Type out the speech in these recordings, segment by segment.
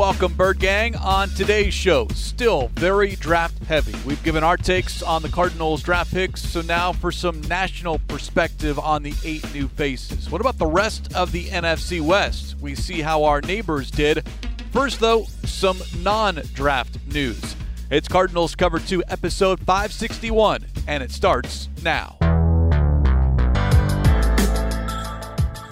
welcome, Bird Gang. On today's show, still very draft heavy. We've given our takes on the Cardinals draft picks, so now for some national perspective on the eight new faces. What about the rest of the NFC West? We see how our neighbors did. First, though, some non draft news. It's Cardinals Cover 2, episode 561, and it starts now.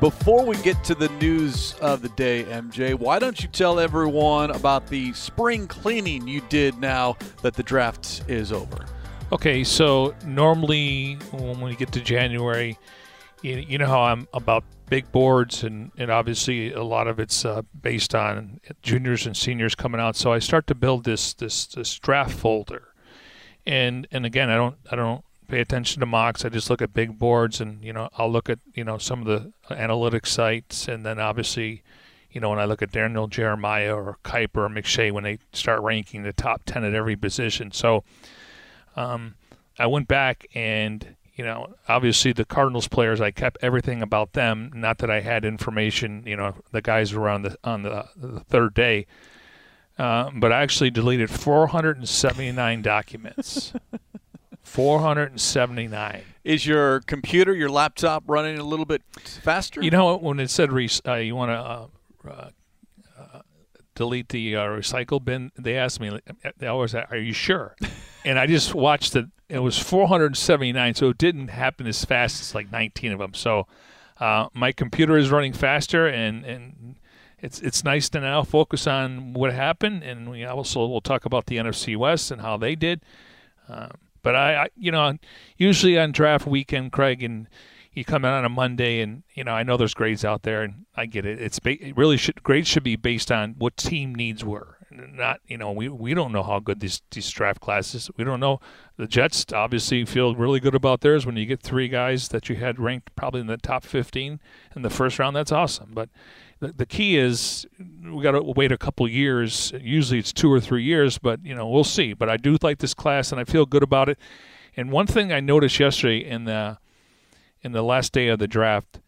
Before we get to the news of the day, MJ, why don't you tell everyone about the spring cleaning you did now that the draft is over? Okay, so normally when we get to January, you, know how I'm about big boards, and, and obviously a lot of it's uh, based on juniors and seniors coming out. So I start to build this this this draft folder, and and again I don't I don't pay attention to mocks. I just look at big boards, and you know, I'll look at you know some of the analytics sites, and then obviously, you know, when I look at Daniel Jeremiah or Kiper or McShay when they start ranking the top ten at every position. So, um, I went back and you know, obviously the Cardinals players, I kept everything about them. Not that I had information, you know, the guys were on the on the, the third day. Uh, but I actually deleted 479 documents. 479. Is your computer, your laptop running a little bit faster? You know, when it said re- uh, you want to uh, uh, delete the uh, recycle bin, they asked me, they always ask, are you sure? and I just watched it. It was 479, so it didn't happen as fast as like 19 of them. So uh, my computer is running faster, and, and it's it's nice to now focus on what happened, and we also will talk about the NFC West and how they did. Um, but I, I, you know, usually on draft weekend, Craig, and you come in on a Monday, and you know, I know there's grades out there, and I get it. It's ba- it really should grades should be based on what team needs were, not you know, we we don't know how good these these draft classes. We don't know. The Jets obviously feel really good about theirs when you get three guys that you had ranked probably in the top 15 in the first round. That's awesome, but the, the key is we got to wait a couple years. Usually it's two or three years, but you know we'll see. But I do like this class, and I feel good about it. And one thing I noticed yesterday in the in the last day of the draft,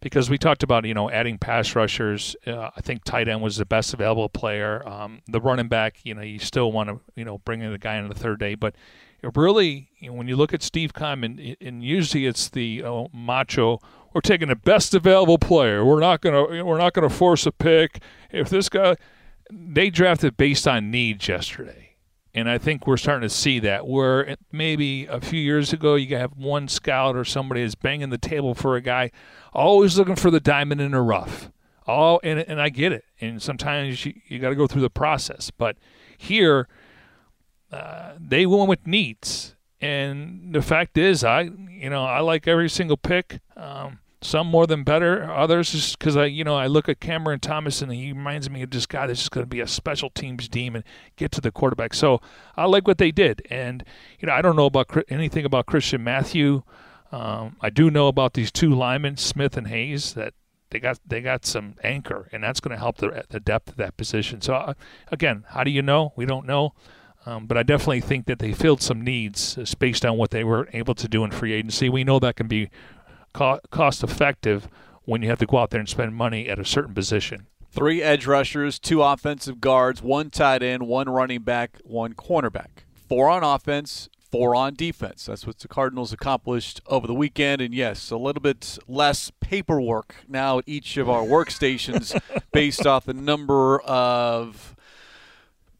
because we talked about you know adding pass rushers. Uh, I think tight end was the best available player. Um, the running back, you know, you still want to you know bring in the guy on the third day, but really, you know, when you look at Steve Keim, and, and usually it's the uh, macho we're taking the best available player. We're not gonna we're not gonna force a pick. If this guy, they drafted based on needs yesterday, and I think we're starting to see that. Where maybe a few years ago you have one scout or somebody is banging the table for a guy, always looking for the diamond in the rough. Oh, and and I get it. And sometimes you, you got to go through the process, but here. Uh, they went with needs, and the fact is, I you know I like every single pick. Um, some more than better, others just because I, you know, I look at Cameron Thomas and he reminds me of this guy that's just going to be a special teams demon, get to the quarterback. So I like what they did, and you know, I don't know about anything about Christian Matthew. Um, I do know about these two linemen, Smith and Hayes, that they got they got some anchor, and that's going to help the the depth of that position. So uh, again, how do you know? We don't know. Um, but I definitely think that they filled some needs uh, based on what they were able to do in free agency. We know that can be co- cost effective when you have to go out there and spend money at a certain position. Three edge rushers, two offensive guards, one tight end, one running back, one cornerback. Four on offense, four on defense. That's what the Cardinals accomplished over the weekend. And yes, a little bit less paperwork now at each of our workstations based off the number of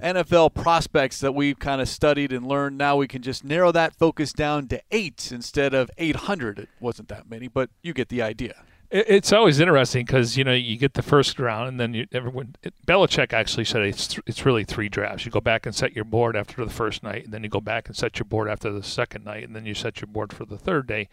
NFL prospects that we've kind of studied and learned. Now we can just narrow that focus down to eight instead of 800. It wasn't that many, but you get the idea. It's always interesting because you know you get the first round, and then you, everyone. It, Belichick actually said it's th- it's really three drafts. You go back and set your board after the first night, and then you go back and set your board after the second night, and then you set your board for the third day.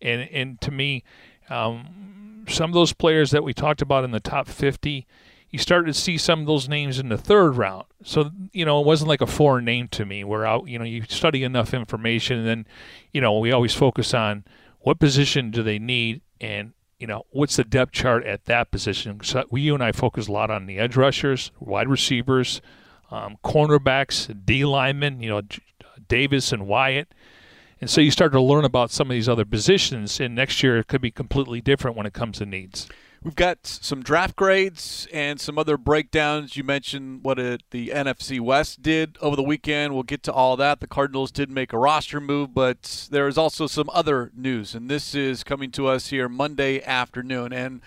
And and to me, um, some of those players that we talked about in the top 50, you started to see some of those names in the third round. So you know, it wasn't like a foreign name to me. Where out, you know, you study enough information, and then you know, we always focus on what position do they need, and you know, what's the depth chart at that position. So we, you and I focus a lot on the edge rushers, wide receivers, um, cornerbacks, D linemen. You know, Davis and Wyatt. And so you start to learn about some of these other positions, and next year it could be completely different when it comes to needs. We've got some draft grades and some other breakdowns. You mentioned what it, the NFC West did over the weekend. We'll get to all that. The Cardinals did make a roster move, but there is also some other news, and this is coming to us here Monday afternoon. And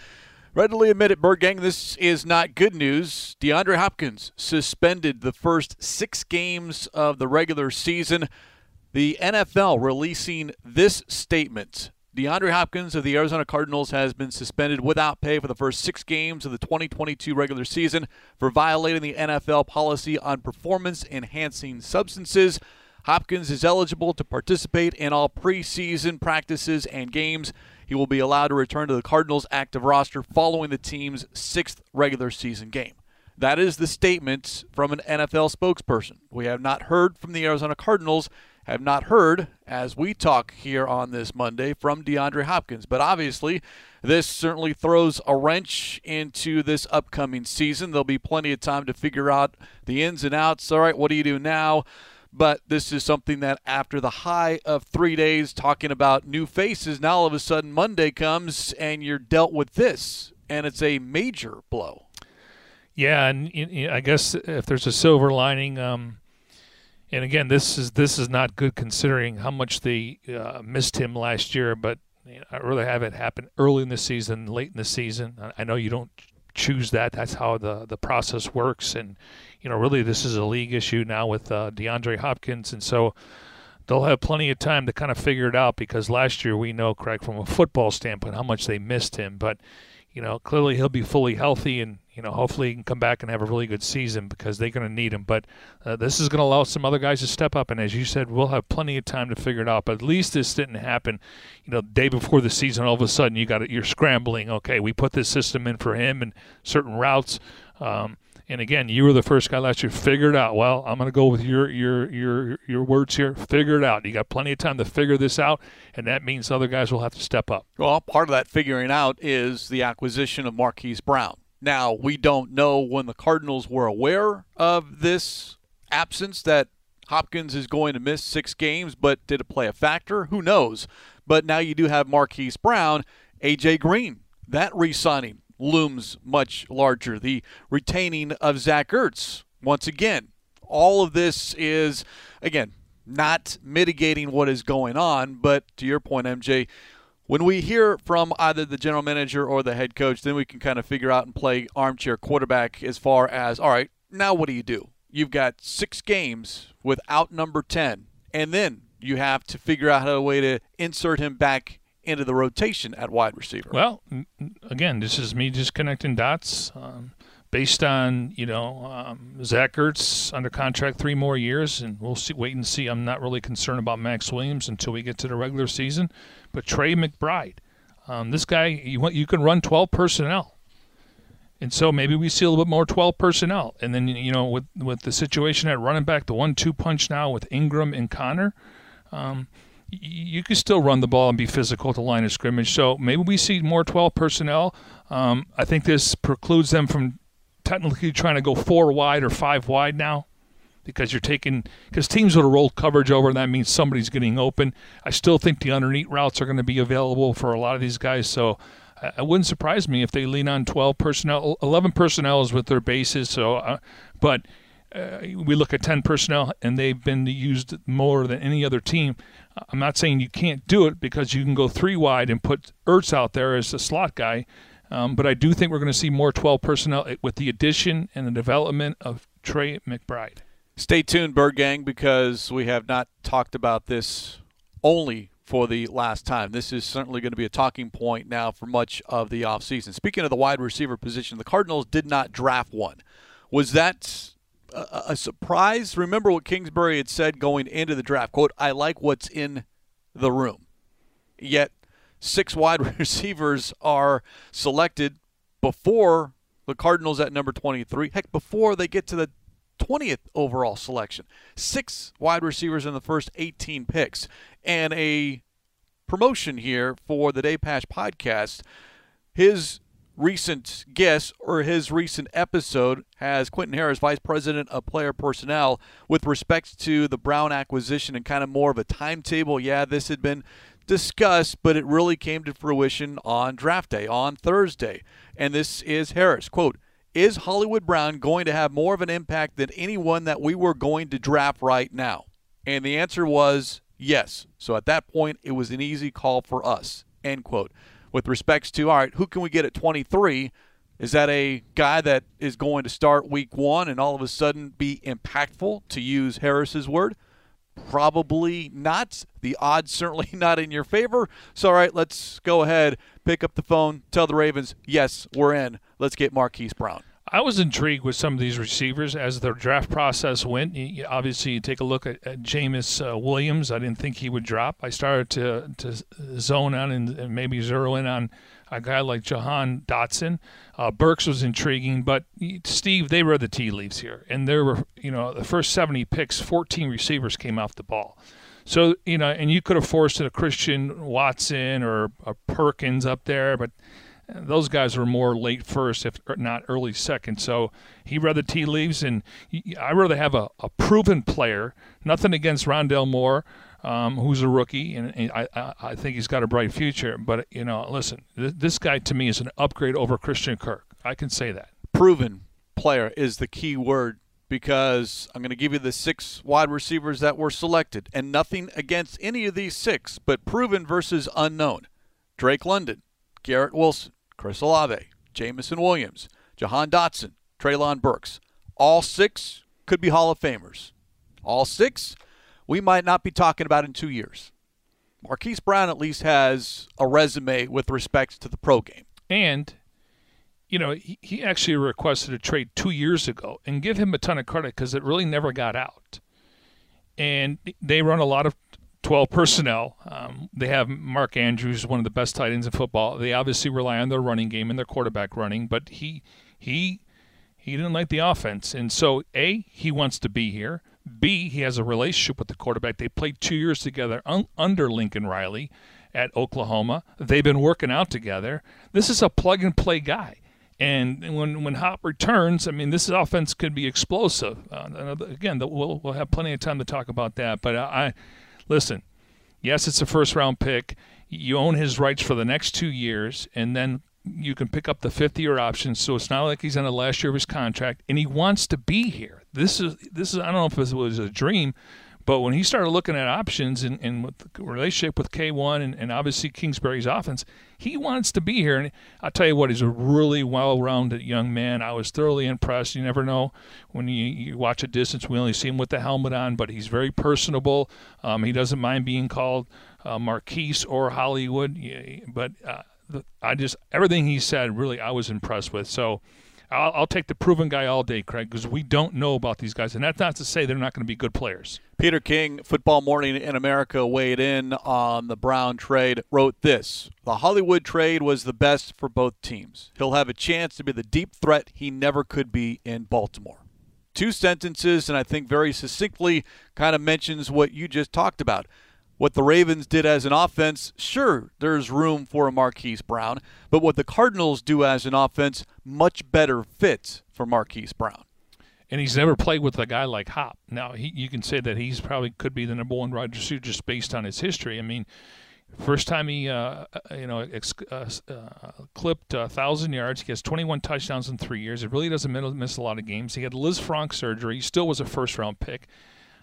readily admit it, Bird Gang, this is not good news. DeAndre Hopkins suspended the first six games of the regular season. The NFL releasing this statement DeAndre Hopkins of the Arizona Cardinals has been suspended without pay for the first six games of the 2022 regular season for violating the NFL policy on performance enhancing substances. Hopkins is eligible to participate in all preseason practices and games. He will be allowed to return to the Cardinals' active roster following the team's sixth regular season game. That is the statement from an NFL spokesperson. We have not heard from the Arizona Cardinals have not heard as we talk here on this Monday from DeAndre Hopkins. But obviously, this certainly throws a wrench into this upcoming season. There'll be plenty of time to figure out the ins and outs. All right, what do you do now? But this is something that after the high of three days talking about new faces, now all of a sudden Monday comes and you're dealt with this, and it's a major blow. Yeah, and I guess if there's a silver lining, um, and again, this is this is not good considering how much they uh, missed him last year. But you know, I really have it happen early in the season, late in the season. I know you don't choose that. That's how the the process works. And you know, really, this is a league issue now with uh, DeAndre Hopkins, and so they'll have plenty of time to kind of figure it out. Because last year, we know, Craig, from a football standpoint, how much they missed him. But you know, clearly he'll be fully healthy and you know, hopefully he can come back and have a really good season because they're going to need him. But uh, this is going to allow some other guys to step up, and as you said, we'll have plenty of time to figure it out. But at least this didn't happen, you know, day before the season. All of a sudden, you got it, you're scrambling. Okay, we put this system in for him and certain routes. Um, and again, you were the first guy last year. Figure it out. Well, I'm going to go with your your your your words here. Figure it out. You got plenty of time to figure this out, and that means other guys will have to step up. Well, part of that figuring out is the acquisition of Marquise Brown. Now, we don't know when the Cardinals were aware of this absence that Hopkins is going to miss six games, but did it play a factor? Who knows? But now you do have Marquise Brown, AJ Green. That re signing looms much larger. The retaining of Zach Ertz, once again. All of this is, again, not mitigating what is going on, but to your point, MJ, when we hear from either the general manager or the head coach, then we can kind of figure out and play armchair quarterback as far as, all right, now what do you do? You've got six games without number 10, and then you have to figure out a way to insert him back into the rotation at wide receiver. Well, again, this is me just connecting dots. Um, based on you know um, Zach Ertz under contract three more years, and we'll see. Wait and see. I'm not really concerned about Maxx Williams until we get to the regular season. But Trey McBride, um, this guy, you want you can run 12 personnel, and so maybe we see a little bit more 12 personnel. And then you know with with the situation at running back, the one-two punch now with Ingram and Conner. Um, you can still run the ball and be physical at the line of scrimmage. So maybe we see more 12 personnel. Um, I think this precludes them from technically trying to go four wide or five wide now because you're taking because teams would have rolled coverage over and that means somebody's getting open. I still think the underneath routes are going to be available for a lot of these guys. So it wouldn't surprise me if they lean on 12 personnel. 11 personnel is with their bases. So, uh, but uh, we look at 10 personnel and they've been used more than any other team. I'm not saying you can't do it because you can go three wide and put Ertz out there as a slot guy, um, but I do think we're going to see more 12 personnel with the addition and the development of Trey McBride. Stay tuned, Bird Gang, because we have not talked about this only for the last time. This is certainly going to be a talking point now for much of the offseason. Speaking of the wide receiver position, the Cardinals did not draft one. Was that a, a surprise? Remember what Kingsbury had said going into the draft, quote, I like what's in the room. Yet six wide receivers are selected before the Cardinals at number 23. Heck, before they get to the 20th overall selection. Six wide receivers in the first 18 picks. And a promotion here for the Day Pass podcast. His recent guest or his recent episode has Quentin Harris, Vice President of Player Personnel, with respect to the Brown acquisition and kind of more of a timetable. Yeah, this had been discussed, but it really came to fruition on draft day, on Thursday. And this is Harris. Quote, is Hollywood Brown going to have more of an impact than anyone that we were going to draft right now? And the answer was yes. So at that point, it was an easy call for us. End quote with respects to all right, who can we get at 23? Is that a guy that is going to start week one and all of a sudden be impactful, to use Harris's word? Probably not. The odds certainly not in your favor. So, all right, let's go ahead, pick up the phone, tell the Ravens, yes, we're in. Let's get Marquise Brown. I was intrigued with some of these receivers as the draft process went. You, obviously, you take a look at, at Jameis uh, Williams. I didn't think he would drop. I started to to zone on and, and maybe zero in on a guy like Jahan Dotson. Uh, Burks was intriguing, but Steve, they read the tea leaves here, and there were you know the first 70 picks, 14 receivers came off the ball. So you know, and you could have forced a Christian Watson or a Perkins up there, but those guys were more late first, if not early second. So he read the tea leaves, and I rather have a, a proven player. Nothing against Rondale Moore, um, who's a rookie, and, and I, I, think he's got a bright future. But you know, listen, th- this guy to me is an upgrade over Christian Kirk. I can say that. Proven player is the key word because I'm going to give you the six wide receivers that were selected, and nothing against any of these six, but proven versus unknown. Drake London, Garrett Wilson, Chris Olave, Jameson Williams, Jahan Dotson, Treylon Burks. All six could be Hall of Famers. All six, we might not be talking about in two years. Marquise Brown at least has a resume with respect to the pro game. And, you know, he, he actually requested a trade two years ago and give him a ton of credit because it really never got out. And they run a lot of 12 personnel. Um, they have Mark Andrews, one of the best tight ends in football. They obviously rely on their running game and their quarterback running, but he he he didn't like the offense, and so a he wants to be here. B he has a relationship with the quarterback. They played two years together un- under Lincoln Riley at Oklahoma. They've been working out together. This is a plug and play guy. And when when Hop returns, I mean, this offense could be explosive. Uh, again, we'll we'll have plenty of time to talk about that. But I, listen, yes, it's a first round pick. You own his rights for the next two years, and then you can pick up the fifth year option. So it's not like he's on the last year of his contract, and he wants to be here. This is this is I don't know if it was a dream, but when he started looking at options and, and with the relationship with K1 and, and obviously Kingsbury's offense, he wants to be here. And I'll tell you what, he's a really well rounded young man. I was thoroughly impressed. You never know when you, you watch a distance, we only see him with the helmet on, but he's very personable. Um, he doesn't mind being called uh, Marquise or Hollywood. But uh, I just, everything he said, really, I was impressed with. So, I'll, I'll take the proven guy all day, Craig, because we don't know about these guys, and that's not to say they're not going to be good players. Peter King, Football Morning in America, weighed in on the Brown trade, wrote this The Hollywood trade was the best for both teams. He'll have a chance to be the deep threat he never could be in Baltimore. Two sentences, and I think very succinctly kind of mentions what you just talked about what the Ravens did as an offense, sure, there's room for a Marquise Brown, but what the Cardinals do as an offense, much better fits for Marquise Brown. And he's never played with a guy like Hop. Now, he, you can say that he's probably could be the number one wide receiver just based on his history. I mean, first time he, uh, uh you know, ex- uh, uh, clipped a thousand yards. He has 21 touchdowns in three years. It really doesn't miss a lot of games. He had Liz Lisfranc surgery. He still was a first round pick.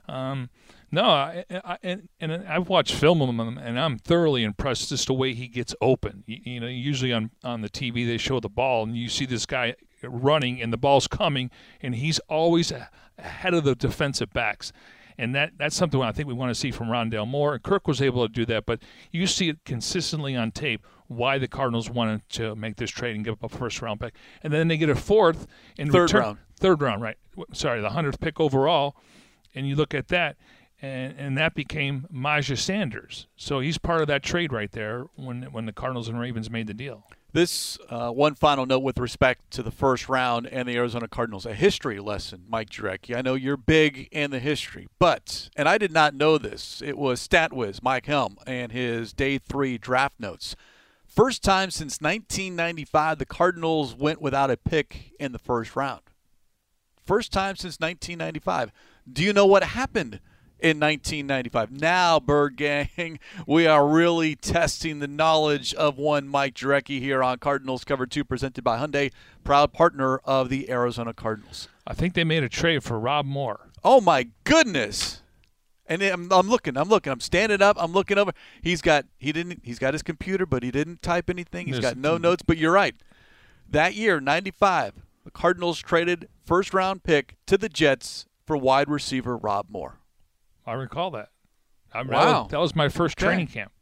Um, no, I, I, and, and I've watched film of him, and I'm thoroughly impressed just the way he gets open. You, you, know, usually on on the TV they show the ball, and you see this guy running, and the ball's coming, and he's always ahead of the defensive backs. And that that's something I think we want to see from Rondale Moore. And Kirk was able to do that, but you see it consistently on tape why the Cardinals wanted to make this trade and give up a first round pick. And then they get a fourth in third return, round. Third round, right. Sorry, the hundredth pick overall. And you look at that, and, and that became Myjai Sanders. So he's part of that trade right there when when the Cardinals and Ravens made the deal. This uh, one final note with respect to the first round and the Arizona Cardinals, a history lesson, Mike Jurecki. I know you're big in the history, but, and I did not know this, it was StatWiz, Mike Helm, and his day three draft notes. First time since 1995 the Cardinals went without a pick in the first round. First time since 1995. Do you know what happened in 1995. Now, Bird Gang, we are really testing the knowledge of one Mike Jurecki here on Cardinals Cover 2, presented by Hyundai, proud partner of the Arizona Cardinals. I think they made a trade for Rob Moore. Oh, my goodness. And I'm, I'm looking, I'm looking, I'm standing up, I'm looking over. He's got he didn't he's got his computer, but he didn't type anything. He's There's- got no notes. But you're right. That year, '95, the Cardinals traded first round pick to the Jets for wide receiver Rob Moore. I recall that. I, that Wow. was- That was my first Okay. training camp.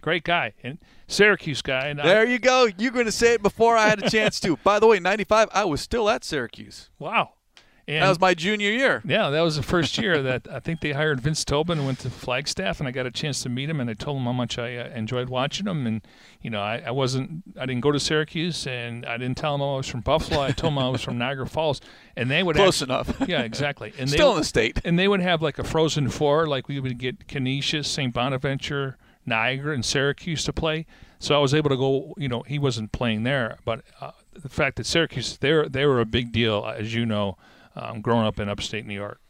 Great guy. And Syracuse guy. And I- There you go. You're going to say it before I had a chance to. By the way, 95, I was still at Syracuse. wow. And That was my junior year. Yeah, that was the first year that I think they hired Vince Tobin and went to Flagstaff, and I got a chance to meet him, and I told him how much I uh, enjoyed watching him, and you know, I, I wasn't, I didn't go to Syracuse, and I didn't tell him I was from Buffalo. I told him I was from Niagara Falls, and they would Close enough. Yeah, exactly. And Still they, in the state. and they would have like a Frozen Four, like we would get Canisius, St. Bonaventure, Niagara, and Syracuse to play. So I was able to go. You know, he wasn't playing there, but uh, the fact that Syracuse, they were they were a big deal, as you know, um, growing up in upstate New York.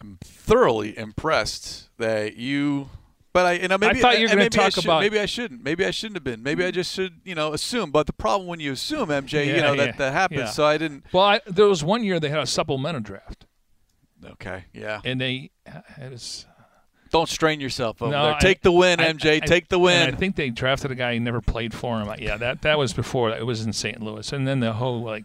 I'm thoroughly impressed that you. But I, know, maybe thought you were gonna I talk should- about- Maybe I shouldn't. Maybe I shouldn't have been. Maybe I just should, you know, assume. But the problem when you assume, MJ, you know, yeah, that that happens. yeah. So I didn't. Well, I, there was one year they had a supplemental draft, Okay, yeah. and they it was Don't strain yourself over No, there. I- Take the win, I- MJ. I- Take the and win. I think they drafted a guy who never played for him. Yeah, that that was before. It was in St. Louis, and then the whole like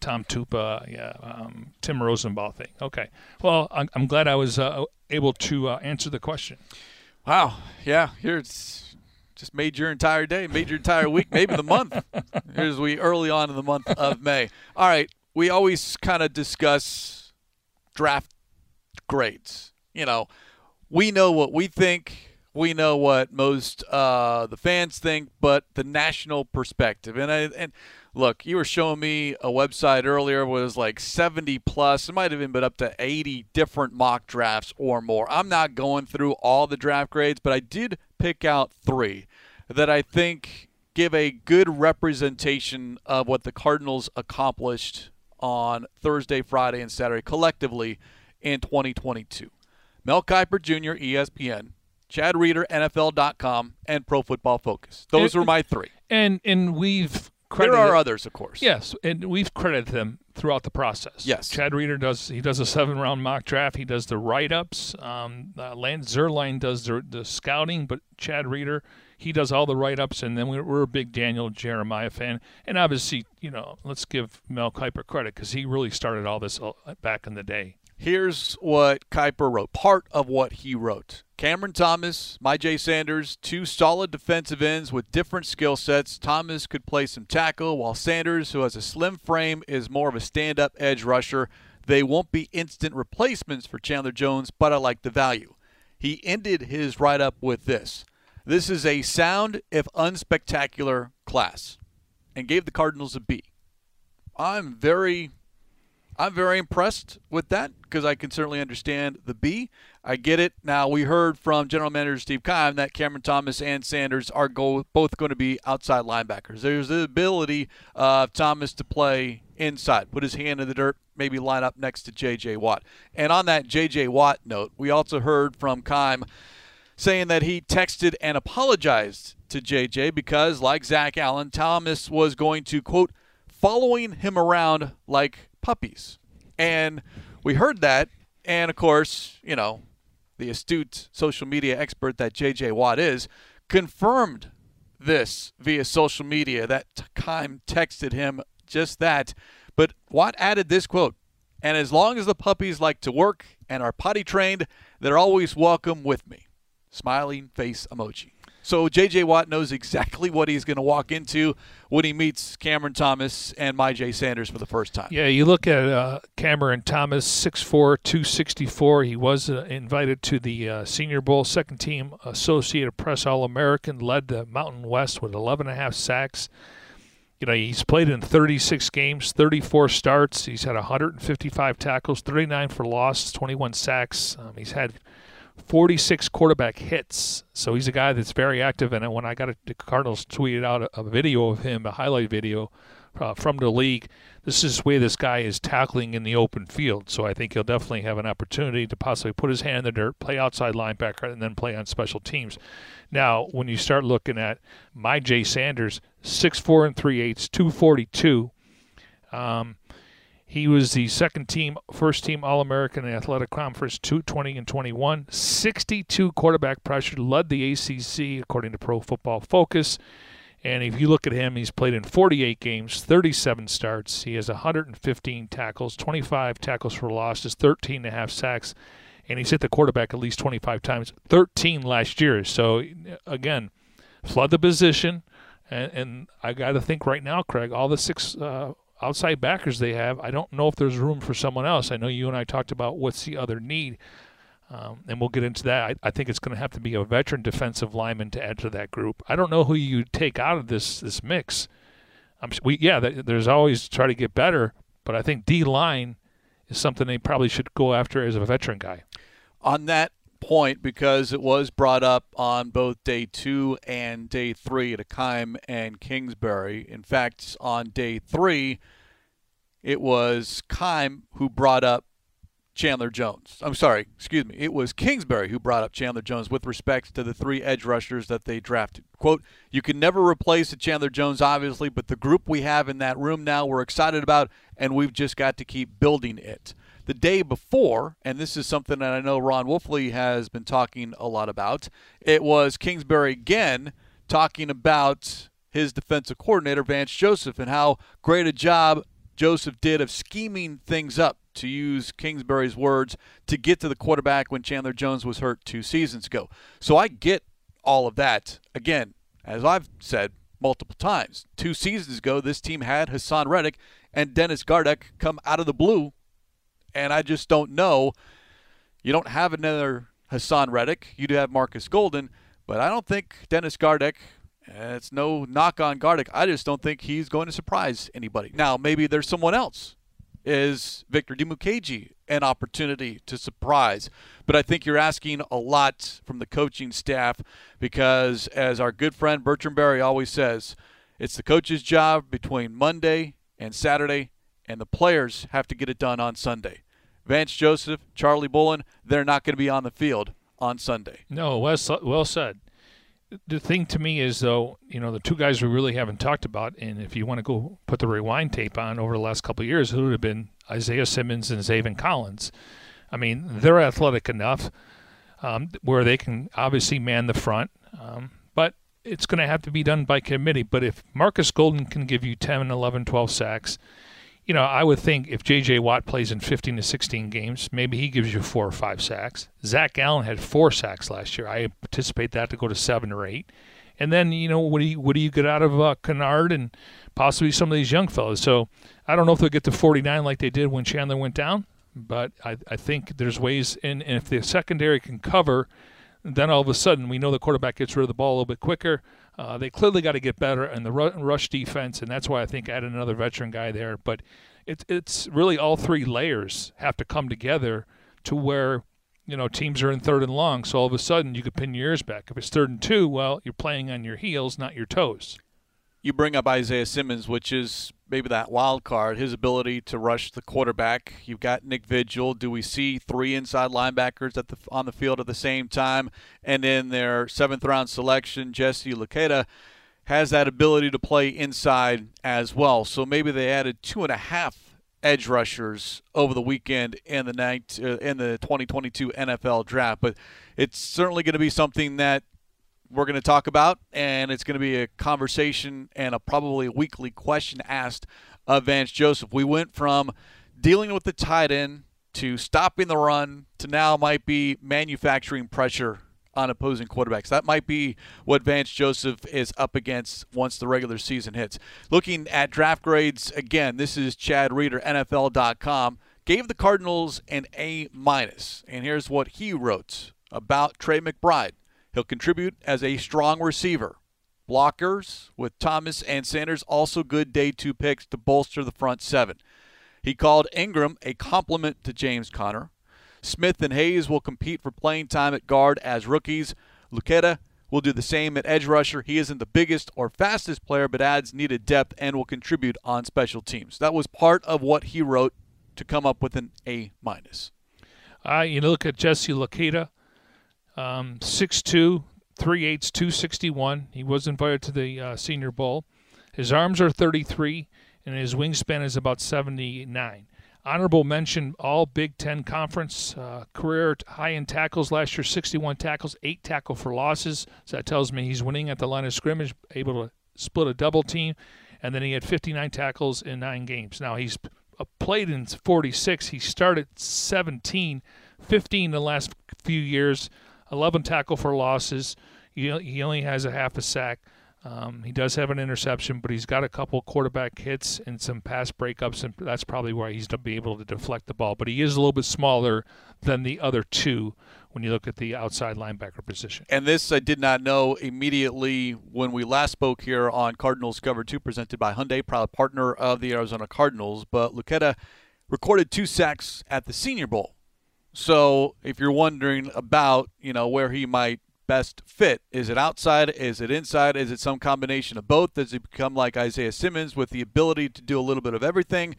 Tom Tupa, yeah, um, Timm Rosenbach thing. Okay, well, I'm, I'm glad I was uh, able to uh, answer the question. Wow. Yeah. Here's just made your entire day, made your entire week, maybe the month. Here's we early on in the month of May. All right. We always kind of discuss draft grades. You know, we know what we think. We know what most uh, the fans think, but the national perspective. And I, and look, you were showing me a website earlier was like 70 plus. It might have even been up to 80 different mock drafts or more. I'm not going through all the draft grades, but I did pick out three that I think give a good representation of what the Cardinals accomplished on Thursday, Friday, and Saturday collectively in 2022. Mel Kiper Jr., ESPN, Chad Reuter, NFL.com, and Pro Football Focus. Those were my three. And and we've There are others, of course. Yes, and we've credited them throughout the process. Yes. Chad Reuter does he does a seven round mock draft. He does the write ups. Um, uh, Lance Zierlein does the, the scouting, but Chad Reuter he does all the write ups. And then we're, we're a big Daniel Jeremiah fan, and obviously you know let's give Mel Kiper credit because he really started all this uh, back in the day. Here's what Kiper wrote. Part of what he wrote. Cameron Thomas, Myjai Sanders, two solid defensive ends with different skill sets. Thomas could play some tackle, while Sanders, who has a slim frame, is more of a stand up edge rusher. They won't be instant replacements for Chandler Jones, but I like the value. He ended his write up with this This is a sound, if unspectacular, class, and gave the Cardinals a B. I'm very I'm very impressed with that because I can certainly understand the B. I get it. Now, we heard from General Manager Steve Keim that Cameron Thomas and Sanders are go- both going to be outside linebackers. There's the ability of Thomas to play inside, put his hand in the dirt, maybe line up next to J.J. Watt. And on that J.J. Watt note, we also heard from Keim saying that he texted and apologized to JJ because, like Zach Allen, Thomas was going to, quote, following him around like puppies. And we heard that. And of course, you know, the astute social media expert that JJ Watt is confirmed this via social media that Keim texted him just that. But Watt added this quote And as long as the puppies like to work and are potty trained, they're always welcome with me. Smiling face emoji. So JJ Watt knows exactly what he's going to walk into when he meets Cameron Thomas and Myjai Sanders for the first time. Yeah, you look at uh, Cameron Thomas, 6'4", 264. He was uh, invited to the uh, Senior Bowl, second team Associated Press All American, led the Mountain West with 11 and a half sacks. you know, he's played in 36 games, 34 starts. He's had 155 tackles, 39 for loss, 21 sacks. Um, he's had 46 quarterback hits. So he's a guy that's very active. And when I got it, the Cardinals tweeted out a, a video of him, a highlight video uh, from the league. This is where this guy is tackling in the open field. So I think he'll definitely have an opportunity to possibly put his hand in the dirt, play outside linebacker, and then play on special teams. Now, when you start looking at Myjai Sanders, six four and three eighths, two forty two. Um, he was the second team, first team All American in Athletic Conference, 220 and 21. 62 quarterback pressure, led the ACC according to Pro Football Focus. And if you look at him, he's played in 48 games, 37 starts. He has 115 tackles, 25 tackles for losses, 13 and a half sacks, and he's hit the quarterback at least 25 times, 13 last year. So again, flood the position, and, and I got to think right now, Craig, all the six uh, outside backers they have, I don't know if there's room for someone else. I know you and I talked about what's the other need. Um, and we'll get into that. I, I think it's going to have to be a veteran defensive lineman to add to that group. I don't know who you take out of this this mix. I'm, we yeah, there's always try to get better, but I think D line is something they probably should go after as a veteran guy. On that point, because it was brought up on both day two and day three at Akime and Kingsbury. In fact, on day three, it was Keim who brought up Chandler Jones. I'm sorry, excuse me. It was Kingsbury who brought up Chandler Jones with respect to the three edge rushers that they drafted. Quote, you can never replace a Chandler Jones, obviously, but the group we have in that room now we're excited about, and we've just got to keep building it. The day before, and this is something that I know Ron Wolfley has been talking a lot about, it was Kingsbury again talking about his defensive coordinator, Vance Joseph, and how great a job Joseph did of scheming things up to use Kingsbury's words, to get to the quarterback when Chandler Jones was hurt two seasons ago. So I get all of that. Again, as I've said multiple times, two seasons ago, this team had Hassan Reddick and Dennis Gardeck come out of the blue, and I just don't know. You don't have another Hassan Reddick. You do have Marcus Golden, but I don't think Dennis Gardeck eh, it's no knock on Gardeck. I just don't think he's going to surprise anybody. Now, maybe there's someone else is Victor Dimukeje an opportunity to surprise? But I think you're asking a lot from the coaching staff because, as our good friend Bertrand Berry always says, it's the coach's job between Monday and Saturday, and the players have to get it done on Sunday. Vance Joseph, Charlie Bullen, they're not going to be on the field on Sunday. No, well, well said. The thing to me is though you know the two guys we really haven't talked about and if you want to go put the rewind tape on over the last couple of years it would have been isaiah simmons and zaven collins. I mean they're athletic enough um, where they can obviously man the front um, but it's going to have to be done by committee. But if marcus golden can give you 10 11 12 sacks you know, I would think if J.J. Watt plays in 15 to 16 games, maybe he gives you four or five sacks. Zach Allen had four sacks last year. I anticipate that to go to seven or eight. And then, you know, what do you, what do you get out of uh, Kinnard and possibly some of these young fellows? So I don't know if they'll get to 49 like they did when Chandler went down, but I, I think there's ways, in, and if the secondary can cover, then all of a sudden we know the quarterback gets rid of the ball a little bit quicker. Uh, they clearly got to get better in the rush defense, and that's why I think add another veteran guy there. But it's it's really all three layers have to come together to where you know teams are in third and long. So all of a sudden you could pin your ears back. If it's third and two, well, you're playing on your heels, not your toes. You bring up Isaiah Simmons, which is maybe that wild card, his ability to rush the quarterback. You've got Nick Vigil. Do we see three inside linebackers at the on the field at the same time? And in their seventh round selection, Jesse Luketa has that ability to play inside as well. So maybe they added two and a half edge rushers over the weekend in the night uh, in the 2022 NFL draft. But it's certainly going to be something that we're going to talk about, and it's going to be a conversation and a probably a weekly question asked of Vance Joseph. We went from dealing with the tight end to stopping the run to now might be manufacturing pressure on opposing quarterbacks. That might be what Vance Joseph is up against once the regular season hits. Looking at draft grades again, this is Chad Reuter, NFL.com. Gave the Cardinals an A minus, and here's what he wrote about Trey McBride. He'll contribute as a strong receiver. blockers with Thomas and Sanders, also good day two picks to bolster the front seven. He called Ingram a complement to James Conner. Smith and Hayes will compete for playing time at guard as rookies. Luketa will do the same at edge rusher. He isn't the biggest or fastest player, but adds needed depth and will contribute on special teams. That was part of what he wrote to come up with an A minus. Uh, you look at Jesse Luketa, um, 6'2", 3 8 261. He was invited to the uh, Senior Bowl. His arms are 33, and his wingspan is about 79. Honorable mention all Big Ten Conference uh, career high in tackles last year, 61 tackles, eight tackle for losses. So that tells me he's winning at the line of scrimmage, able to split a double team, and then he had 59 tackles in nine games. Now he's uh, played in 46. He started 17, 15 the last few years, 11 tackle for losses. He, he only has a half a sack. Um, he does have an interception, but he's got a couple quarterback hits and some pass breakups, and that's probably why he's to be able to deflect the ball. But he is a little bit smaller than the other two when you look at the outside linebacker position. And this I did not know immediately when we last spoke here on Cardinals Cover 2, presented by Hyundai, proud partner of the Arizona Cardinals. But Luketa recorded two sacks at the Senior Bowl. So if you're wondering about, you know, where he might best fit? Is it outside? Is it inside? Is it some combination of both? Does he become like Isaiah Simmons with the ability to do a little bit of everything?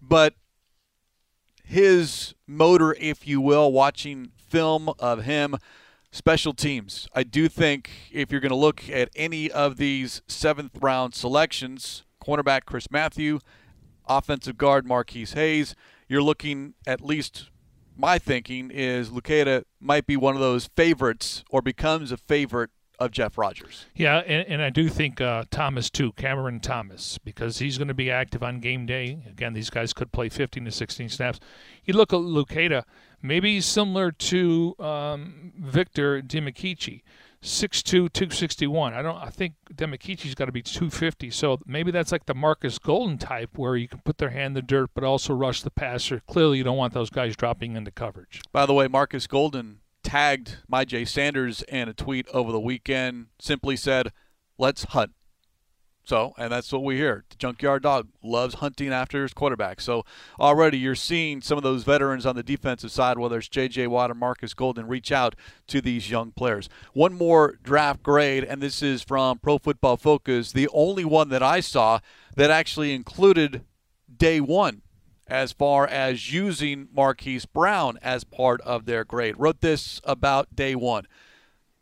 But his motor, if you will, watching film of him, special teams. I do think if you're going to look at any of these seventh round selections, cornerback Chris Mathieu, offensive guard Marquis Hayes, you're looking at least my thinking is Luketa might be one of those favorites or becomes a favorite of Jeff Rodgers. Yeah, and, and I do think uh, Thomas too, Cameron Thomas, because he's going to be active on game day. Again, these guys could play 15 to 16 snaps. You look at Luketa, maybe similar to um, Victor Dimukeje. 6'2", 261. I don't. I think Dimukeje's got to be 250. So maybe that's like the Marcus Golden type, where you can put their hand in the dirt, but also rush the passer. Clearly, you don't want those guys dropping into coverage. By the way, Marcus Golden tagged Myjai Sanders in a tweet over the weekend. Simply said, "Let's hunt." So, and that's what we hear. The junkyard dog loves hunting after his quarterback. So, already you're seeing some of those veterans on the defensive side, whether it's J.J. Watt or Marcus Golden, reach out to these young players. One more draft grade, and this is from Pro Football Focus, the only one that I saw that actually included day one as far as using Marquise Brown as part of their grade. Wrote this about day one.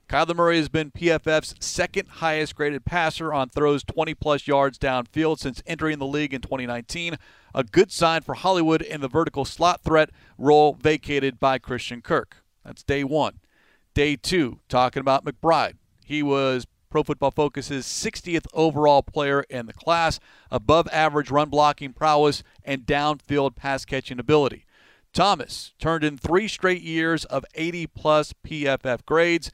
Kyler Murray has been PFF's second highest graded passer on throws 20 plus yards downfield since entering the league in 2019. A good sign for Hollywood in the vertical slot threat role vacated by Christian Kirk. That's day one. Day two, talking about McBride. He was Pro Football Focus's 60th overall player in the class, above average run blocking prowess and downfield pass catching ability. Thomas turned in three straight years of 80 plus PFF grades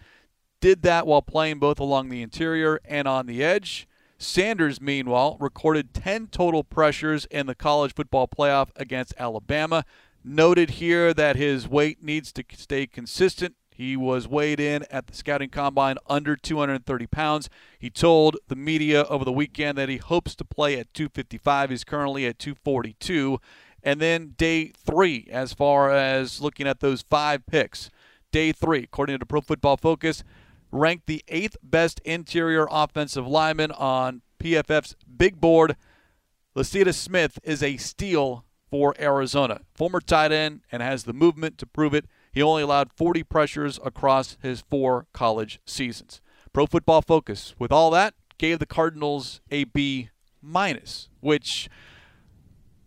did that while playing both along the interior and on the edge. Sanders, meanwhile, recorded 10 total pressures in the college football playoff against Alabama. Noted here that his weight needs to stay consistent. He was weighed in at the scouting combine under 230 pounds. He told the media over the weekend that he hopes to play at 255. He's currently at 242. And then day three, as far as looking at those five picks. Day three, according to Pro Football Focus, ranked the eighth best interior offensive lineman on PFF's big board. Lecitus Smith is a steal for Arizona. Former tight end and has the movement to prove it. He only allowed 40 pressures across his four college seasons. Pro Football Focus, with all that, gave the Cardinals a B minus, which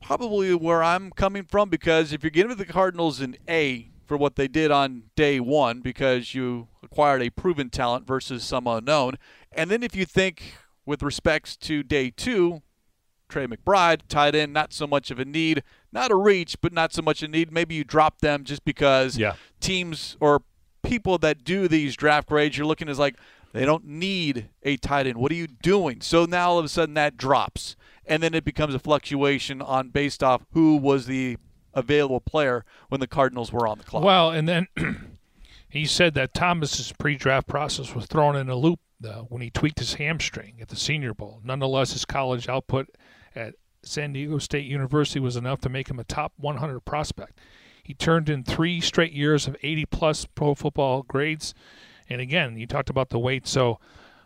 probably where I'm coming from because if you're giving the Cardinals an A for what they did on day one because you acquired a proven talent versus some unknown. And then if you think with respects to day two, Trey McBride, tight end, not so much of a need, not a reach, but not so much a need. Maybe you drop them just because yeah. teams or people that do these draft grades, you're looking as like they don't need a tight end. What are you doing? So now all of a sudden that drops, and then it becomes a fluctuation on based off who was the available player when the Cardinals were on the clock. Well, and then He said that Thomas's pre-draft process was thrown in a loop when he tweaked his hamstring at the Senior Bowl. Nonetheless, his college output at San Diego State University was enough to make him a top 100 prospect. He turned in three straight years of 80 plus pro football grades. And again, you talked about the weight. So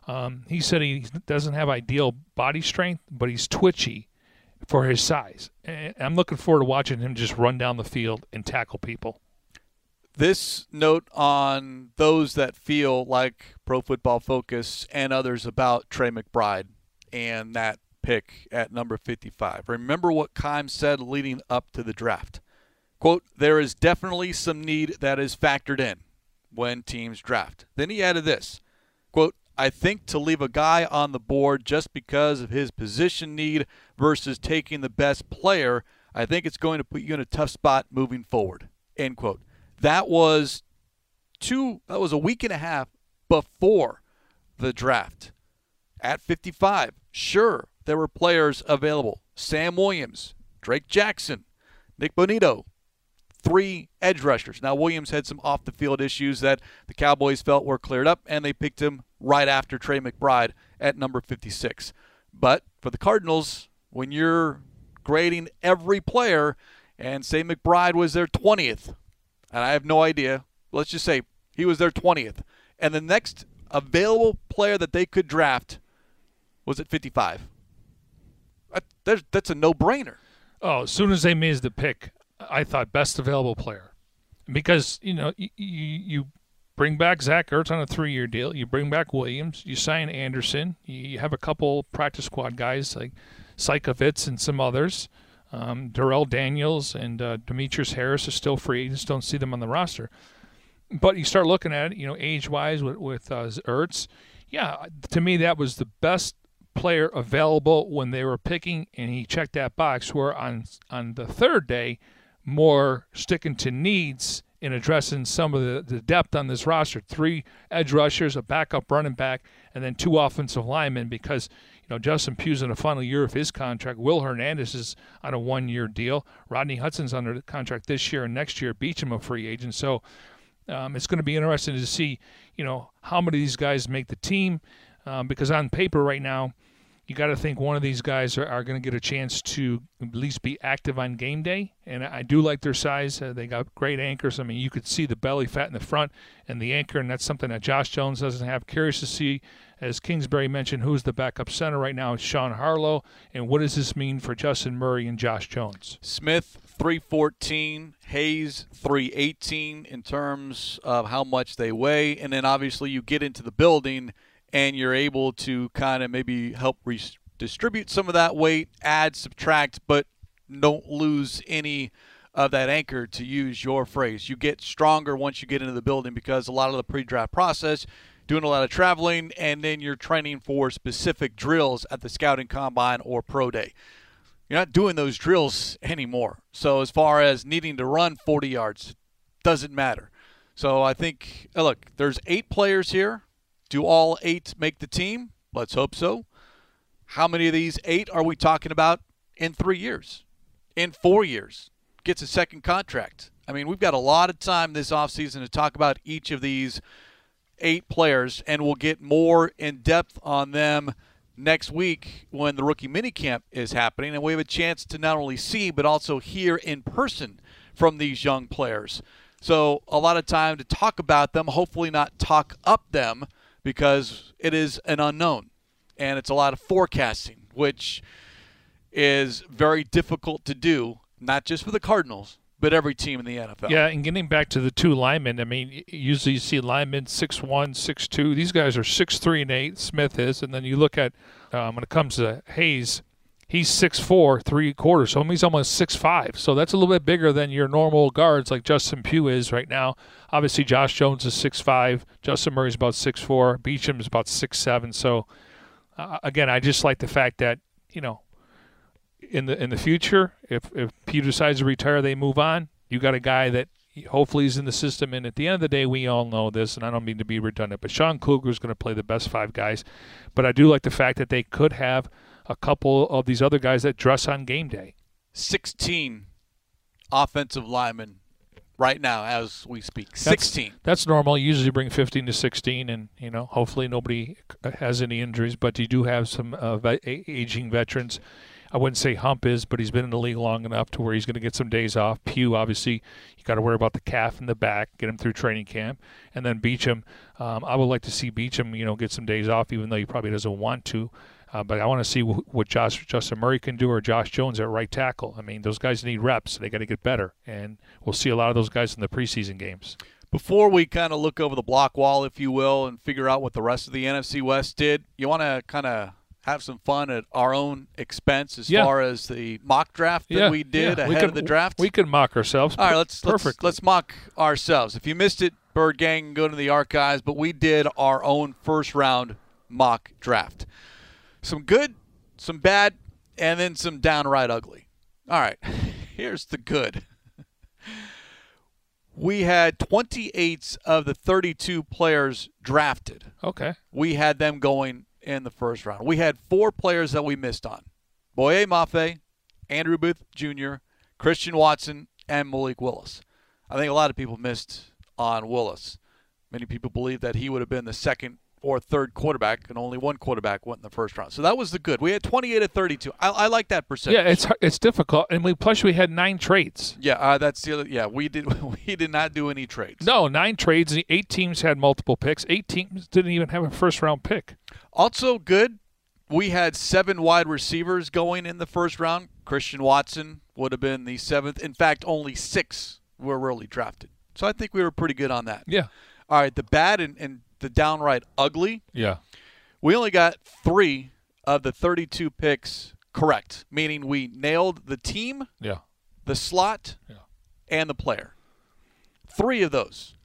um, he said he doesn't have ideal body strength, but he's twitchy for his size. And I'm looking forward to watching him just run down the field and tackle people. This note on those that feel like Pro Football Focus and others about Trey McBride and that pick at number 55. Remember what Keim said leading up to the draft. Quote, there is definitely some need that is factored in when teams draft. Then he added this quote, I think to leave a guy on the board just because of his position need versus taking the best player, I think it's going to put you in a tough spot moving forward. End quote. That was two that was a week and a half before the draft. At 55, sure, there were players available. Sam Williams, Drake Jackson, Nick Bonitto, three edge rushers. Now, Williams had some off the field issues that the Cowboys felt were cleared up, and they picked him right after Trey McBride at number 56. But for the Cardinals, when you're grading every player, and say McBride was their 20th, and I have no idea, let's just say he was their 20th, and the next available player that they could draft was at 55. That's a no brainer. Oh, as soon as they made the pick, I thought best available player, because you know you, you bring back Zach Ertz on a three-year deal, you bring back Williams, you sign Anderson, you have a couple practice squad guys like Seikovits and some others. Um, Darrell Daniels and uh, Demetrius Harris are still free agents. Don't see them on the roster. But you start looking at it, you know, age-wise with with uh, Ertz. Yeah, to me that was the best player available when they were picking, and he checked that box. Where on on the third day, more sticking to needs in addressing some of the, the depth on this roster. Three edge rushers, a backup running back, and then two offensive linemen because, you know, Justin Pugh's in the final year of his contract. Will Hernandez is on a one year deal. Rodney Hudson's under contract this year and next year. Beachum a free agent. So um, it's going to be interesting to see, you know, how many of these guys make the team um, because on paper right now – you got to think one of these guys are, are going to get a chance to at least be active on game day. And I do like their size. Uh, they got great anchors. I mean, you could see the belly fat in the front and the anchor, and that's something that Josh Jones doesn't have. Curious to see, as Kingsbury mentioned, who's the backup center right now? It's Sean Harlow. And what does this mean for Justin Murray and Josh Jones? Smith, 314, Hayes, 318 in terms of how much they weigh. And then obviously you get into the building – and you're able to kind of maybe help redistribute some of that weight, add, subtract, but don't lose any of that anchor to use your phrase. You get stronger once you get into the building because a lot of the pre-draft process, doing a lot of traveling, and then you're training for specific drills at the scouting combine or pro day. You're not doing those drills anymore. So as far as needing to run 40 yards, doesn't matter. So I think, uh, look, there's eight players here do all eight make the team? Let's hope so. How many of these eight are we talking about in three years? In four years? Gets a second contract. I mean, we've got a lot of time this offseason to talk about each of these eight players, and we'll get more in depth on them next week when the rookie minicamp is happening. And we have a chance to not only see, but also hear in person from these young players. So, a lot of time to talk about them, hopefully, not talk up them because it is an unknown and it's a lot of forecasting, which is very difficult to do, not just for the Cardinals, but every team in the NFL. Yeah, and getting back to the two linemen, I mean, usually you see linemen six one, six two. These guys are six three and eight. Smith is, and then you look at um, when it comes to Hayes, he's six four, three quarters. So he's almost six five. So that's a little bit bigger than your normal guards like Justin Pugh is right now. Obviously, Josh Jones is six five. Justin Murray's about six four. Beachum is about six seven. So uh, again, I just like the fact that you know in the in the future, if if Pugh decides to retire, they move on. You got a guy that hopefully is in the system. And at the end of the day, we all know this, and I don't mean to be redundant, but Sean Kugler is going to play the best five guys. But I do like the fact that they could have a couple of these other guys that dress on game day. 16 offensive linemen right now as we speak. 16. That's normal. You usually bring 15 to 16, and you know, hopefully nobody has any injuries. But you do have some uh, aging veterans. I wouldn't say Hump is, but he's been in the league long enough to where he's going to get some days off. Pugh, obviously, you got to worry about the calf in the back, get him through training camp, and then Beachum. Um, I would like to see Beachum, you know, get some days off, even though he probably doesn't want to. Uh, but I want to see wh- what Josh Justin Murray can do or Josh Jones at right tackle. I mean, those guys need reps. They got to get better, and we'll see a lot of those guys in the preseason games. Before we kind of look over the block wall, if you will, and figure out what the rest of the NFC West did, you want to kind of have some fun at our own expense as Yeah. far as the mock draft that yeah, we did yeah. ahead we could, of the draft. We could mock ourselves. All right, let's let's, perfect. let's mock ourselves. If you missed it, Bird Gang, go to the archives. But we did our own first round mock draft. Some good, some bad, and then some downright ugly. All right, here's the good. We had 28 of the 32 players drafted. okay. We had them going in the first round. We had four players that we missed on Boye Mafe, Andrew Booth Jr., Christian Watson, and Malik Willis. I think a lot of people missed on Willis. Many people believe that he would have been the second or third quarterback, and only one quarterback went in the first round. So that was the good. We had 28 of 32. I, I like that percentage. Yeah, it's it's difficult, and we plus we had nine trades. yeah. Uh, that's the other. Yeah, we did. We did not do any trades. No, nine trades. and Eight teams had multiple picks. Eight teams didn't even have a first round pick. Also good, we had seven wide receivers going in the first round. Christian Watson would have been the seventh. In fact, only six were really drafted. So I think we were pretty good on that. Yeah. All right, the bad and, and the downright ugly. Yeah. We only got three of the 32 picks correct, meaning we nailed the team, Yeah. the slot, Yeah. and the player. Three of those.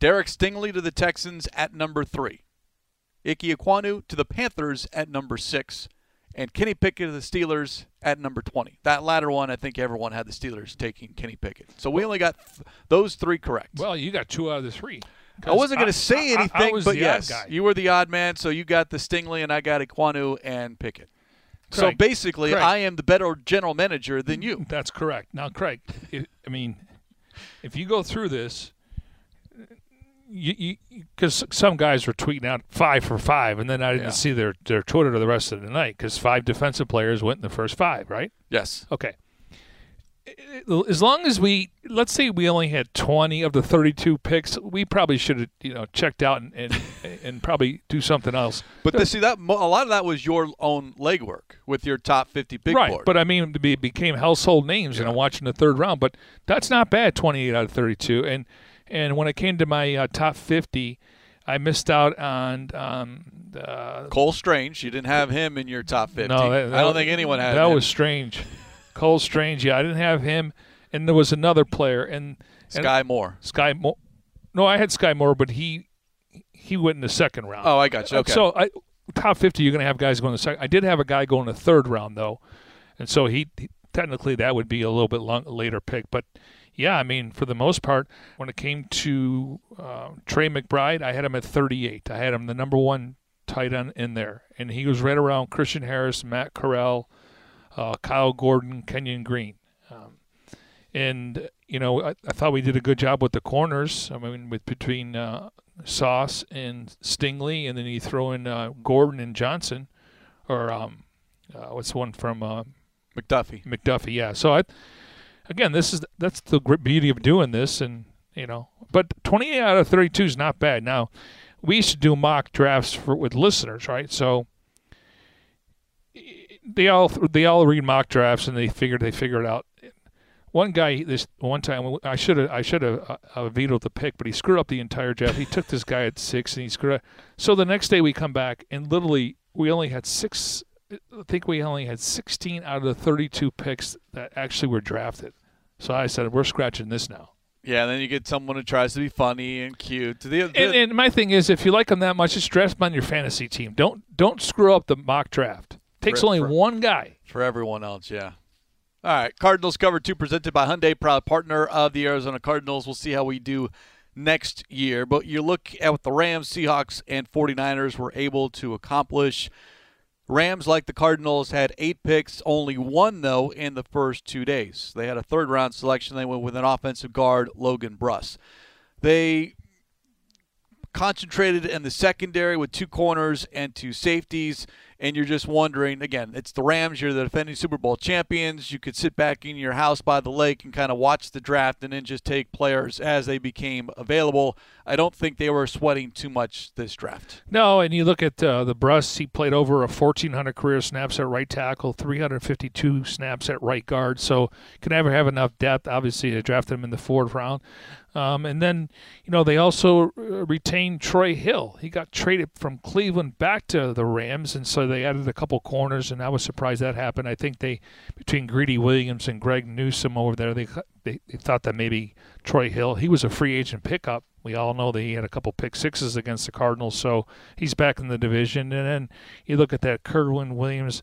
Derek Stingley to the Texans at number three. Ike Ekwonu to the Panthers at number six. And Kenny Pickett to the Steelers at number 20. That latter one, I think everyone had the Steelers taking Kenny Pickett. So we only got th- those three correct. Well, you got two out of the three. I wasn't going to say I- I- anything, I but yes, guy. you were the odd man, so you got the Stingley, and I got Ekwonu and Pickett. So basically, Craig. I am the better general manager than you. That's correct. Now, Craig, i I mean, if you go through this, you because some guys were tweeting out five for five, and then I didn't Yeah. see their their Twitter the rest of the night because five defensive players went in the first five, right? Yes. Okay. As long as we, let's say we only had 20 of the 32 picks, we probably should have, you know, checked out and, and, and probably do something else. But the, see that a lot of that was your own legwork with your top 50 big right. board. But I mean, it became household names, and I'm watching the third round. But that's not bad, 28 out of 32. And and when it came to my uh, top 50, I missed out on um, uh, Cole Strange, you didn't have him in your top 50. No, that, I don't think anyone had him. That him. was strange. Cole Strange, yeah, I didn't have him, and there was another player, and, and Sky Moore. Sky Moore. No, I had Sky Moore, but he he went in the second round. Oh, I got you. Okay. So I, top fifty, you're going to have guys going in the second. I did have a guy going in the third round though, and so he, he- technically that would be a little bit long, later pick. But yeah, I mean for the most part, when it came to uh, Trey McBride, I had him at 38. I had him the number one tight end in there, and he was right around Christian Harris, Matt Corral, uh, Kyler Gordon, Kenyon Green. Um, and you know, I, I thought we did a good job with the corners. I mean, with between uh, Sauce and Stingley, and then you throw in uh, Gordon and Johnson, or um, uh, what's the one from uh, McDuffie. McDuffie? Yeah. So I, again, this is that's the beauty of doing this, and you know, but 28 out of 32 is not bad. Now, we used to do mock drafts for with listeners, right? So they all they all read mock drafts and they figured they figured out. One guy this one time I should have I should have uh, uh, vetoed the pick, but he screwed up the entire draft. He took this guy at six and he screwed up. So the next day we come back and literally we only had six. I think we only had 16 out of the 32 picks that actually were drafted. So I said we're scratching this now. Yeah, and then you get someone who tries to be funny and cute. The, the, And, and my thing is, if you like them that much, just draft them on your fantasy team. Don't don't screw up the mock draft. Takes For- only for- one guy. for everyone else, yeah. All right, Cardinals cover two presented by Hyundai, proud partner of the Arizona Cardinals. We'll see how we do next year. But you look at what the Rams, Seahawks, and 49ers were able to accomplish. Rams, like the Cardinals, had eight picks, only one, though, in the first two days. They had a third round selection. They went with an offensive guard, Logan Bruss. They concentrated in the secondary with two corners and two safeties and you're just wondering again, it's the Rams, you're the defending Super Bowl champions. You could sit back in your house by the lake and kind of watch the draft and then just take players as they became available. I don't think they were sweating too much this draft. No, and you look at uh, the Bruss, he played over a 1,400 career snaps at right tackle, 352 snaps at right guard, so can never have enough depth, obviously, to draft him in the fourth round. Um, and then, you know, they also uh, retained Troy Hill. He got traded from Cleveland back to the Rams, and so they added a couple corners, and I was surprised that happened. I think they, between Greedy Williams and Greg Newsome over there, they, they, they thought that maybe Troy Hill, he was a free agent pickup. We all know that he had a couple pick sixes against the Cardinals, so he's back in the division. And then you look at that Kerwynn Williams.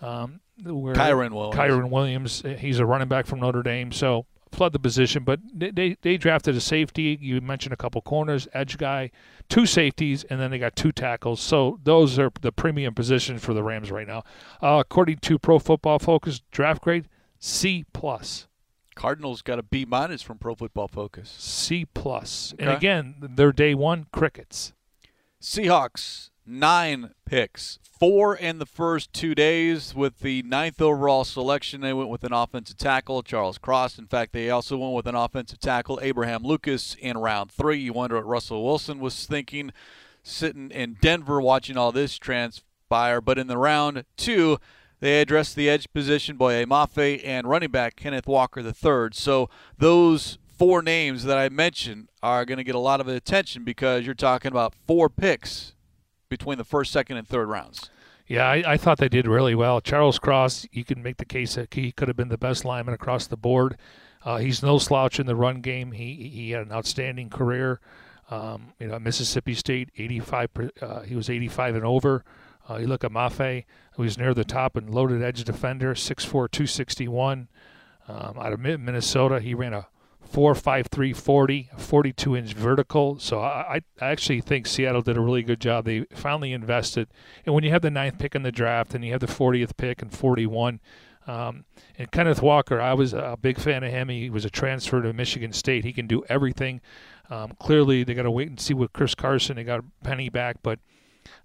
Um, where Kyren Williams. Kyren Williams. He's a running back from Notre Dame. So flood the position, but they, they drafted a safety. You mentioned a couple corners, edge guy, two safeties, and then they got two tackles. So those are the premium positions for the Rams right now. Uh, according to Pro Football Focus draft grade, C plus. Cardinals got a B minus from Pro Football Focus. C plus, okay. and again, their day one crickets. Seahawks nine picks, four in the first two days. With the ninth overall selection, they went with an offensive tackle, Charles Cross. In fact, they also went with an offensive tackle, Abraham Lucas, in round three. You wonder what Russell Wilson was thinking sitting in Denver watching all this transpire. But in the round two, they addressed the edge position, Boye Mafe, and running back Kenneth Walker III. So those four names that I mentioned are going to get a lot of attention because you're talking about four picks between the first, second, and third rounds. Yeah, I, I, thought they did really well. Charles Cross, you can make the case that he could have been the best lineman across the board. Uh, he's no slouch in the run game. He he had an outstanding career. Um, you know, Mississippi State, 85. Uh, he was 85 and over. Uh, you look at Mafe, who was near the top and loaded edge defender, 6'4", 261. Um, out of Minnesota, he ran a four five three forty, 42 inch vertical. So I, I actually think Seattle did a really good job. They finally invested, and when you have the ninth pick in the draft and you have the 40th pick and 41. Um, and Kenneth Walker, I was a big fan of him. He was a transfer to Michigan State. He can do everything. Um, clearly, they got to wait and see with Chris Carson. They got Penny back, but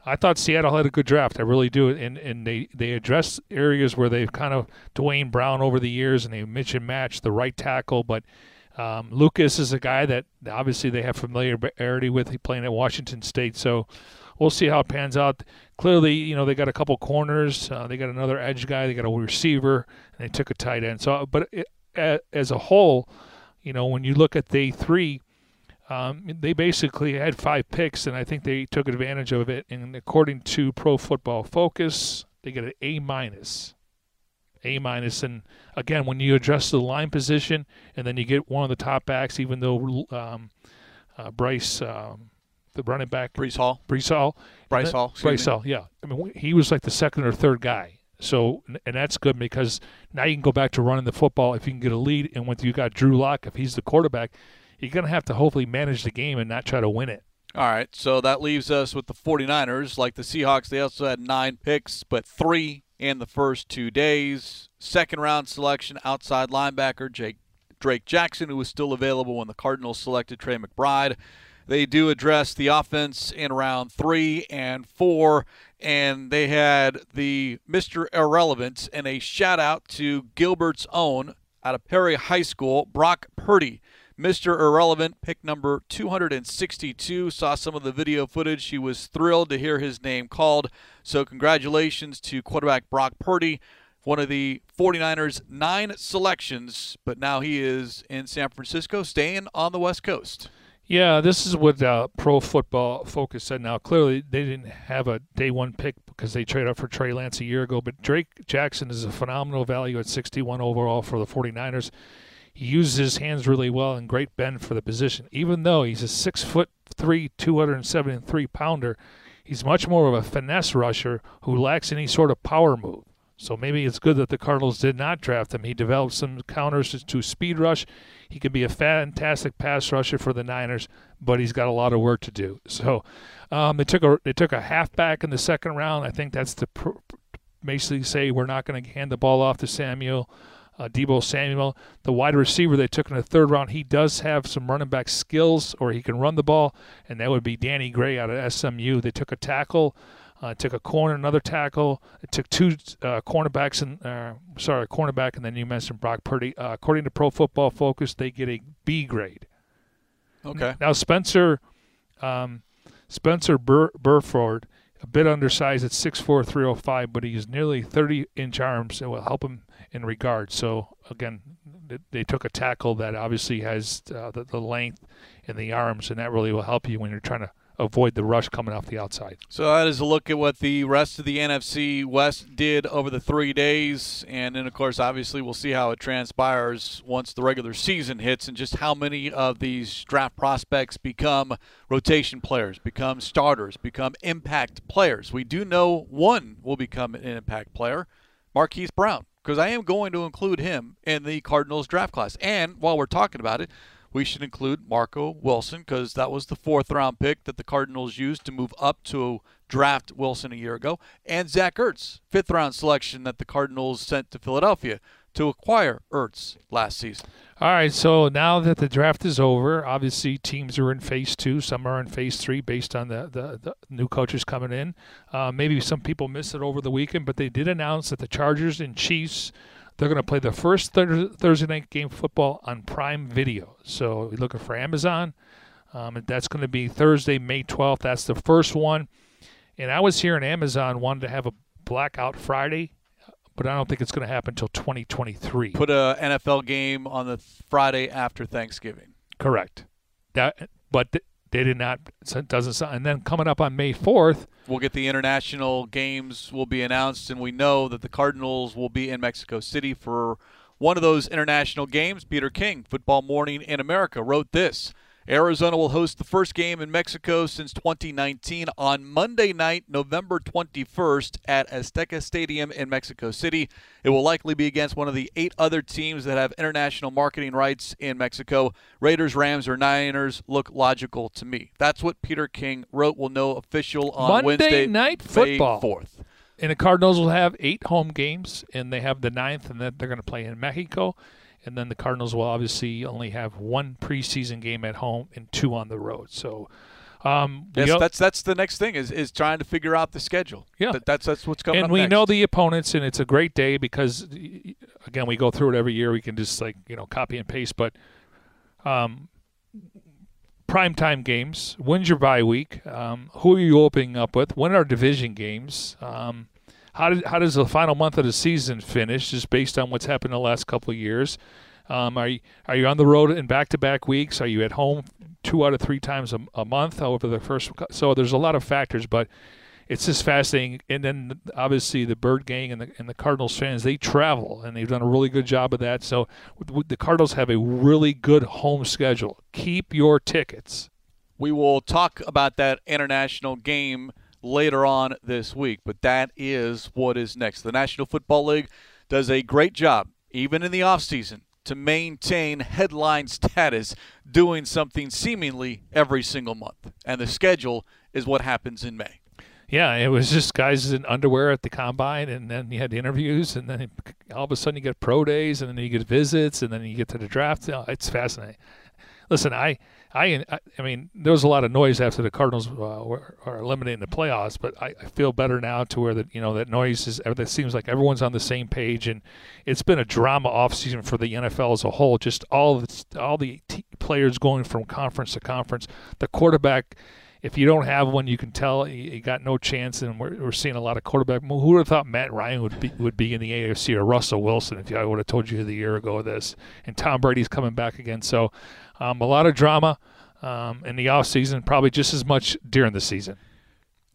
I thought Seattle had a good draft. I really do. And and they they address areas where they've kind of Duane Brown over the years, and they and match the right tackle, but um, Lucas is a guy that obviously they have familiarity with. He playing at Washington State, so we'll see how it pans out. Clearly, you know they got a couple corners, uh, they got another edge guy, they got a receiver, and they took a tight end. So, but it, as a whole, you know when you look at day three, um, they basically had five picks, and I think they took advantage of it. And according to Pro Football Focus, they get an A minus. A minus. And again, when you adjust the line position, and then you get one of the top backs, even though um, uh, Bryce, um, the running back, Bryce Hall, Breece Hall, Bryce Hall, Bryce Hall, yeah. I mean, he was like the second or third guy. So, and that's good because now you can go back to running the football if you can get a lead. And when you got Drew Lock, if he's the quarterback, you're going to have to hopefully manage the game and not try to win it. All right, so that leaves us with the 49ers. Like the Seahawks, they also had nine picks, but three in the first two days. Second round selection, outside linebacker Jake Drake Jackson, who was still available when the Cardinals selected Trey McBride. They do address the offense in round three and four, and they had the Mr. Irrelevance and a shout out to Gilbert's own out of Perry High School, Brock Purdy. Mr. Irrelevant, pick number 262. Saw some of the video footage. He was thrilled to hear his name called. So, congratulations to quarterback Brock Purdy, one of the 49ers' nine selections, but now he is in San Francisco, staying on the West Coast. Yeah, this is what uh, Pro Football Focus said. Now, clearly, they didn't have a day one pick because they traded up for Trey Lance a year ago, but Drake Jackson is a phenomenal value at 61 overall for the 49ers. He uses his hands really well and great bend for the position. Even though he's a six foot three, 273 pounder, he's much more of a finesse rusher who lacks any sort of power move. So maybe it's good that the Cardinals did not draft him. He developed some counters to speed rush. He could be a fantastic pass rusher for the Niners, but he's got a lot of work to do. So um, they took a they took a halfback in the second round. I think that's to pr- basically say we're not going to hand the ball off to Samuel. Uh, Deebo Samuel, the wide receiver they took in the third round, he does have some running back skills, or he can run the ball, and that would be Danny Gray out of SMU. They took a tackle uh, took a corner, another tackle. It took two uh, cornerbacks and uh, sorry, a cornerback, and then you mentioned Brock Purdy. Uh, according to Pro Football Focus, they get a B grade. Okay. Now Spencer, um, Spencer Bur- Burford, a bit undersized at 6'4", 305, but he's nearly 30 inch arms. It will help him in regard. So again, they took a tackle that obviously has uh, the, the length in the arms, and that really will help you when you're trying to avoid the rush coming off the outside. So that is a look at what the rest of the NFC West did over the three days, and then of course, obviously, we'll see how it transpires once the regular season hits, and just how many of these draft prospects become rotation players, become starters, become impact players. We do know one will become an impact player, Marquise Brown, because I am going to include him in the Cardinals draft class. And while we're talking about it we should include Marco Wilson because that was the fourth round pick that the Cardinals used to move up to draft Wilson a year ago, and Zach Ertz, fifth round selection that the Cardinals sent to Philadelphia to acquire Ertz last season. All right, so now that the draft is over, obviously teams are in phase two. Some are in phase three based on the, the, the new coaches coming in. Uh, maybe some people missed it over the weekend, but they did announce that the Chargers and Chiefs they're going to play the first Thursday night game football on Prime Video. So you're looking for Amazon. Um, that's going to be Thursday, May 12th. That's the first one. And I was here in Amazon wanted to have a blackout Friday, but I don't think it's going to happen until 2023. Put a NFL game on the Friday after Thanksgiving. Correct. That, but they did not. Doesn't. And then coming up on May 4th, We'll get the international games will be announced, and we know that the Cardinals will be in Mexico City for one of those international games. Peter King, Football Morning in America, wrote this. Arizona will host the first game in Mexico since 2019 on Monday night, November 21st at Azteca Stadium in Mexico City. It will likely be against one of the eight other teams that have international marketing rights in Mexico. Raiders, Rams, or Niners look logical to me. That's what Peter King wrote. We'll know official on Monday Wednesday, night football. May 4th. And the Cardinals will have eight home games, and they have the ninth, and then they're going to play in Mexico and then the Cardinals will obviously only have one preseason game at home and two on the road. So, um, yes, that's that's the next thing is is trying to figure out the schedule. Yeah, that, that's that's what's coming. Up. And we next. know the opponents, and it's a great day because, again, we go through it every year. We can just like you know copy and paste, but um, primetime games. When's your bye week? Um, who are you opening up with? When are division games? Um, how, did, how does the final month of the season finish, just based on what's happened the last couple of years? Um, are you are you on the road in back-to-back weeks? Are you at home two out of three times a, a month over the first? So there's a lot of factors, but it's just fascinating. And then obviously the Bird Gang and the and the Cardinals fans they travel and they've done a really good job of that. So the Cardinals have a really good home schedule. Keep your tickets. We will talk about that international game later on this week, but that is what is next. The National Football League does a great job, even in the offseason, to maintain headline status doing something seemingly every single month. And the schedule is what happens in May. Yeah, it was just guys in underwear at the combine, and then you had interviews, and then all of a sudden you get pro days, and then you get visits, and then you get to the draft. it's fascinating. Listen, I I, I mean, there was a lot of noise after the Cardinals uh, were, are eliminating the playoffs, but I, I, feel better now to where that you know that noise is. It seems like everyone's on the same page, and it's been a drama offseason for the NFL as a whole. Just all the all the t- players going from conference to conference. The quarterback if you don't have one, you can tell you got no chance. And we're, we're seeing a lot of quarterback. Who would have thought Matt Ryan would be would be in the AFC or Russell Wilson if I would have told you the year ago this? And Tom Brady's coming back again. So um, a lot of drama um, in the off season, probably just as much during the season.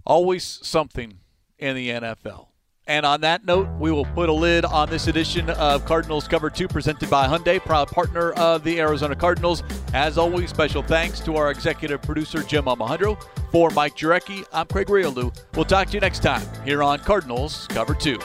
Always something in the NFL. And on that note, we will put a lid on this edition of Cardinals Cover 2 presented by Hyundai, proud partner of the Arizona Cardinals. As always, special thanks to our executive producer, Jim Almohandro. For Mike Jurecki, I'm Craig Grialou. We'll talk to you next time here on Cardinals Cover 2.